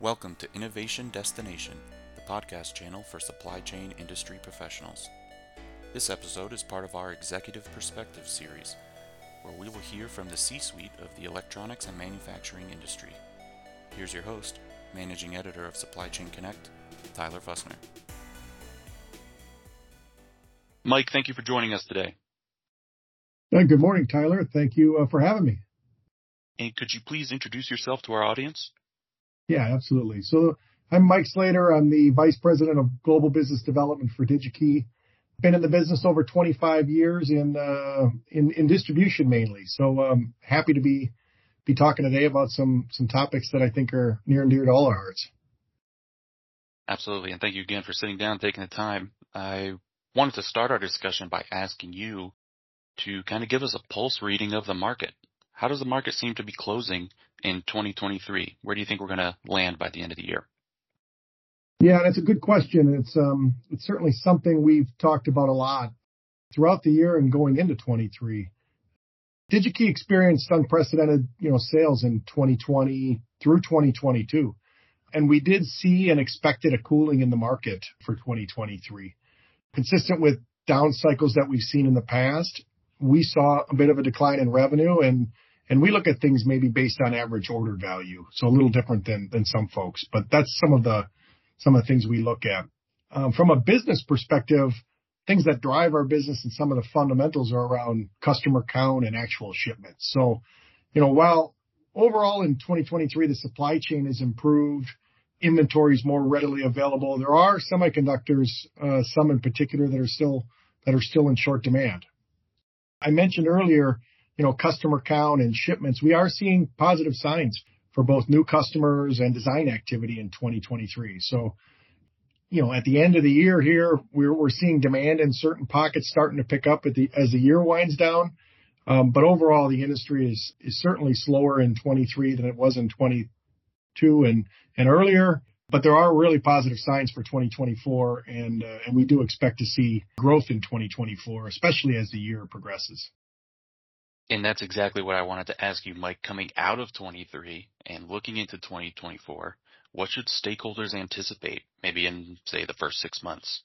Welcome to Innovation Destination, the podcast channel for supply chain industry professionals. This episode is part of our Executive Perspective series, where we will hear from the C suite of the electronics and manufacturing industry. Here's your host, Managing Editor of Supply Chain Connect, Tyler Fussner. Mike, thank you for joining us today. Uh, good morning, Tyler. Thank you uh, for having me. And could you please introduce yourself to our audience? Yeah, absolutely. So I'm Mike Slater. I'm the Vice President of Global Business Development for DigiKey. Been in the business over 25 years in uh, in, in distribution mainly. So um, happy to be be talking today about some some topics that I think are near and dear to all our hearts. Absolutely, and thank you again for sitting down, taking the time. I wanted to start our discussion by asking you to kind of give us a pulse reading of the market. How does the market seem to be closing in 2023? Where do you think we're going to land by the end of the year? Yeah, that's a good question. It's um, it's certainly something we've talked about a lot throughout the year and going into 23. DigiKey experienced unprecedented, you know, sales in 2020 through 2022. And we did see and expected a cooling in the market for 2023. Consistent with down cycles that we've seen in the past, we saw a bit of a decline in revenue and and we look at things maybe based on average order value, so a little different than than some folks. But that's some of the some of the things we look at. Um, from a business perspective, things that drive our business and some of the fundamentals are around customer count and actual shipments. So, you know, while overall in 2023 the supply chain has improved, inventory is more readily available. There are semiconductors, uh, some in particular that are still that are still in short demand. I mentioned earlier you know, customer count and shipments, we are seeing positive signs for both new customers and design activity in 2023. So, you know, at the end of the year here, we're, we're seeing demand in certain pockets starting to pick up the, as the year winds down. Um, but overall, the industry is, is certainly slower in 23 than it was in 22 and, and earlier. But there are really positive signs for 2024, and uh, and we do expect to see growth in 2024, especially as the year progresses. And that's exactly what I wanted to ask you, Mike, coming out of 23 and looking into 2024, what should stakeholders anticipate maybe in, say, the first six months,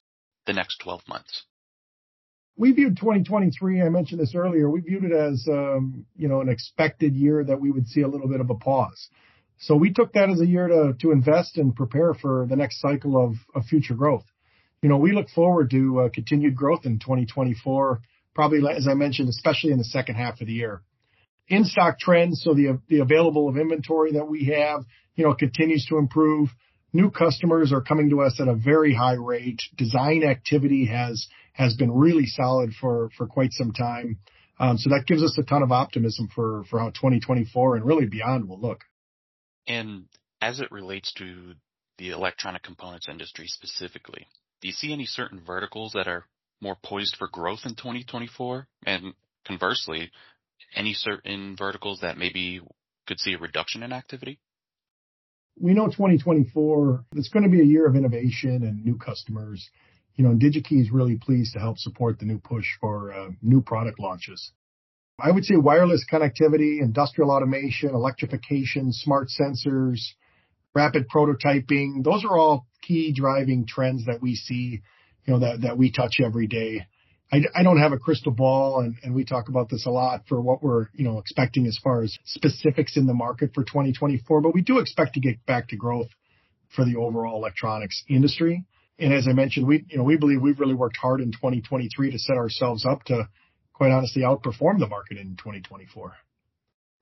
the next 12 months? We viewed 2023, I mentioned this earlier, we viewed it as, um, you know, an expected year that we would see a little bit of a pause. So we took that as a year to, to invest and prepare for the next cycle of, of future growth. You know, we look forward to uh, continued growth in 2024 probably, as I mentioned, especially in the second half of the year. In-stock trends, so the the available of inventory that we have, you know, continues to improve. New customers are coming to us at a very high rate. Design activity has has been really solid for for quite some time. Um, so that gives us a ton of optimism for for how 2024 and really beyond will look. And as it relates to the electronic components industry specifically, do you see any certain verticals that are more poised for growth in 2024? And conversely, any certain verticals that maybe could see a reduction in activity? We know 2024, it's going to be a year of innovation and new customers. You know, DigiKey is really pleased to help support the new push for uh, new product launches. I would say wireless connectivity, industrial automation, electrification, smart sensors, rapid prototyping, those are all key driving trends that we see you know, that, that we touch every day. I, I don't have a crystal ball and, and we talk about this a lot for what we're, you know, expecting as far as specifics in the market for 2024, but we do expect to get back to growth for the overall electronics industry. And as I mentioned, we, you know, we believe we've really worked hard in 2023 to set ourselves up to quite honestly outperform the market in 2024.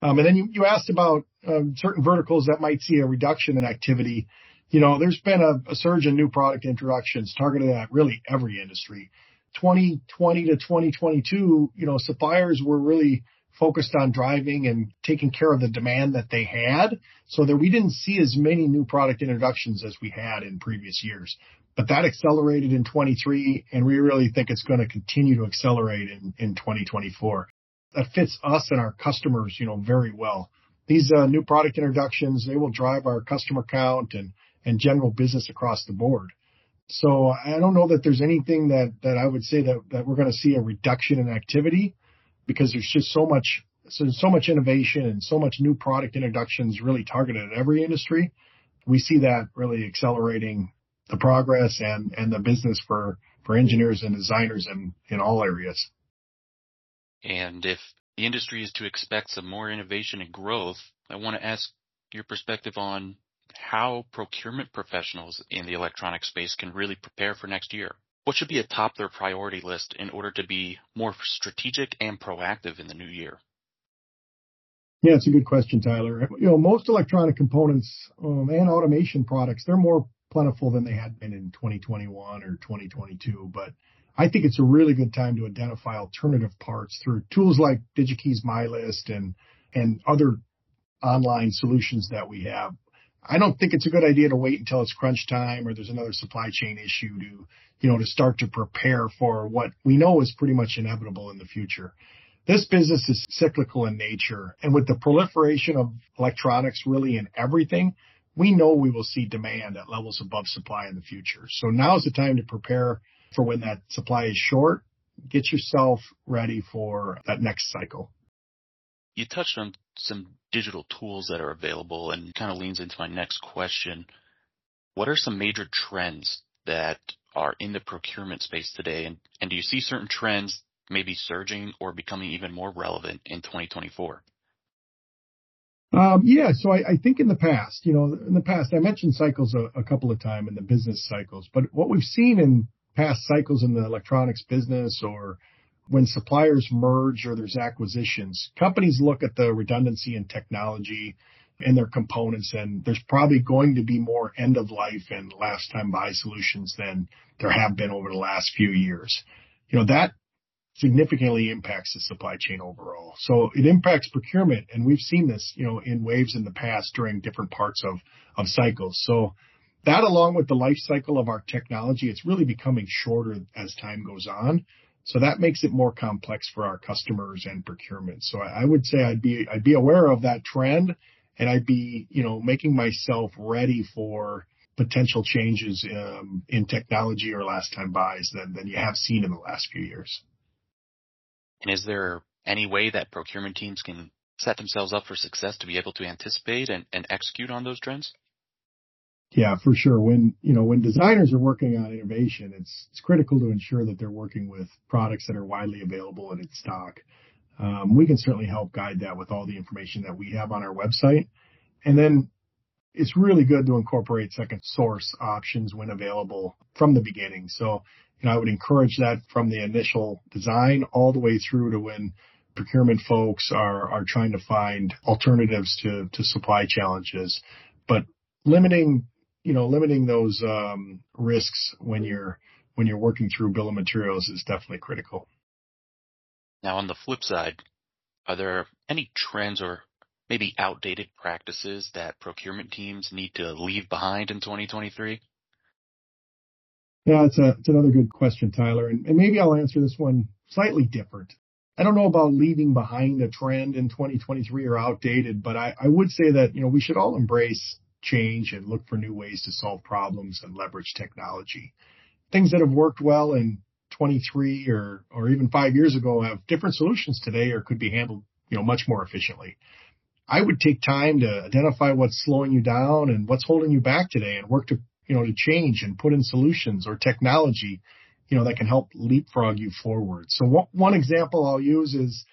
Um, and then you, you asked about um, certain verticals that might see a reduction in activity you know, there's been a, a surge in new product introductions targeted at really every industry. 2020 to 2022, you know, suppliers were really focused on driving and taking care of the demand that they had so that we didn't see as many new product introductions as we had in previous years. But that accelerated in 23 and we really think it's going to continue to accelerate in, in 2024. That fits us and our customers, you know, very well. These uh, new product introductions, they will drive our customer count and and general business across the board. So I don't know that there's anything that, that I would say that, that we're going to see a reduction in activity because there's just so much, so, so much innovation and so much new product introductions really targeted at every industry we see that really accelerating the progress and, and the business for, for engineers and designers in, in all areas. And if the industry is to expect some more innovation and growth, I want to ask your perspective on how procurement professionals in the electronic space can really prepare for next year. What should be atop their priority list in order to be more strategic and proactive in the new year? Yeah, it's a good question, Tyler. You know, most electronic components um, and automation products, they're more plentiful than they had been in 2021 or 2022, but I think it's a really good time to identify alternative parts through tools like DigiKey's MyList and, and other online solutions that we have. I don't think it's a good idea to wait until it's crunch time or there's another supply chain issue to, you know, to start to prepare for what we know is pretty much inevitable in the future. This business is cyclical in nature, and with the proliferation of electronics really in everything, we know we will see demand at levels above supply in the future. So now is the time to prepare for when that supply is short. Get yourself ready for that next cycle. You touched on some digital tools that are available and kind of leans into my next question. What are some major trends that are in the procurement space today? And, do you see certain trends maybe surging or becoming even more relevant in 2024? Um, yeah, so I, think in the past, you know, in the past, I mentioned cycles a, a couple of times in the business cycles, but what we've seen in past cycles in the electronics business or when suppliers merge or there's acquisitions, companies look at the redundancy in technology and their components, and there's probably going to be more end of life and last time buy solutions than there have been over the last few years. You know, that significantly impacts the supply chain overall. So it impacts procurement, and we've seen this, you know, in waves in the past during different parts of, of cycles. So that along with the life cycle of our technology, it's really becoming shorter as time goes on. So that makes it more complex for our customers and procurement. So I, would say I'd be, I'd be aware of that trend and I'd be, you know, making myself ready for potential changes um, in technology or last time buys than, than you have seen in the last few years. And is there any way that procurement teams can set themselves up for success to be able to anticipate and, and execute on those trends? Yeah, for sure. When, you know, when designers are working on innovation, it's, it's critical to ensure that they're working with products that are widely available and in stock. Um, we can certainly help guide that with all the information that we have on our website. And then it's really good to incorporate second source options when available from the beginning. So, you know, I would encourage that from the initial design all the way through to when procurement folks are, are trying to find alternatives to, to supply challenges. But limiting you know, limiting those um, risks when you're when you're working through bill of materials is definitely critical. Now, on the flip side, are there any trends or maybe outdated practices that procurement teams need to leave behind in 2023? Yeah, it's a it's another good question, Tyler, and, and maybe I'll answer this one slightly different. I don't know about leaving behind a trend in 2023 or outdated, but I, I would say that you know we should all embrace change and look for new ways to solve problems and leverage technology. Things that have worked well in 23 or, or even five years ago have different solutions today or could be handled, you know, much more efficiently. I would take time to identify what's slowing you down and what's holding you back today and work to, you know, to change and put in solutions or technology, you know, that can help leapfrog you forward. So one, one example I'll use is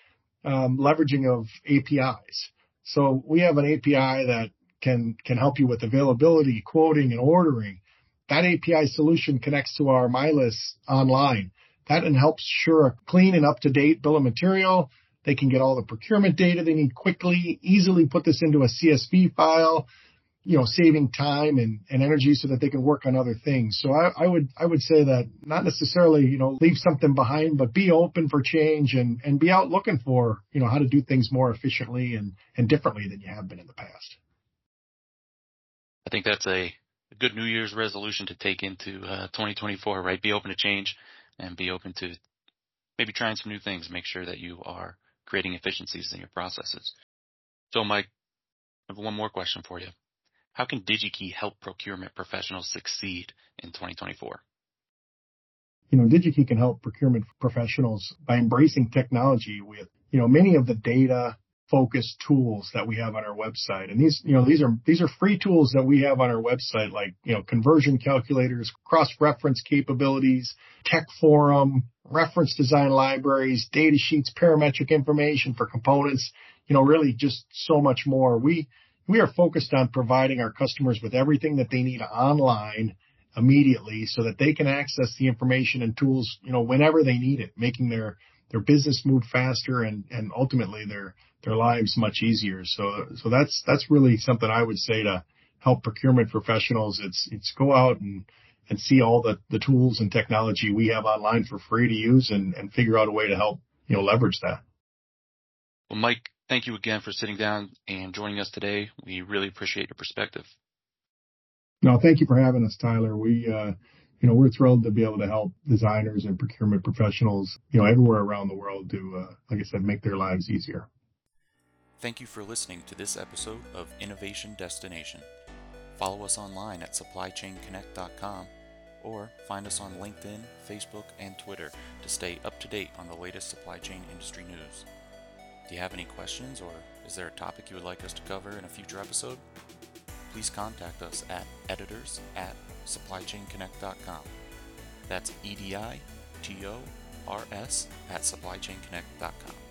um, leveraging of APIs. So we have an API that can can help you with availability, quoting, and ordering. That API solution connects to our MyList online. That and helps sure a clean and up to date bill of material. They can get all the procurement data they need quickly, easily put this into a CSV file, you know, saving time and, and energy so that they can work on other things. So I, I would I would say that not necessarily, you know, leave something behind, but be open for change and, and be out looking for, you know, how to do things more efficiently and, and differently than you have been in the past. I think that's a, good New Year's resolution to take into uh, 2024, right? Be open to change and be open to maybe trying some new things. Make sure that you are creating efficiencies in your processes. So, Mike, I have one more question for you. How can DigiKey help procurement professionals succeed in 2024? You know, DigiKey can help procurement professionals by embracing technology with, you know, many of the data focused tools that we have on our website. And these, you know, these are, these are free tools that we have on our website, like, you know, conversion calculators, cross-reference capabilities, tech forum, reference design libraries, data sheets, parametric information for components, you know, really just so much more. We, we are focused on providing our customers with everything that they need online immediately so that they can access the information and tools, you know, whenever they need it, making their, their business move faster and, and ultimately their, their lives much easier. So, so that's, that's really something I would say to help procurement professionals. It's, it's go out and, and see all the, the tools and technology we have online for free to use and, and figure out a way to help, you know, leverage that. Well, Mike, thank you again for sitting down and joining us today. We really appreciate your perspective. No, thank you for having us, Tyler. We, uh, you know, we're thrilled to be able to help designers and procurement professionals, you know, everywhere around the world to, uh, like I said, make their lives easier. Thank you for listening to this episode of Innovation Destination. Follow us online at supplychainconnect.com or find us on LinkedIn, Facebook, and Twitter to stay up to date on the latest supply chain industry news. Do you have any questions or is there a topic you would like us to cover in a future episode? Please contact us at editors at supplychainconnect.com. That's E D I T O R S at supplychainconnect.com.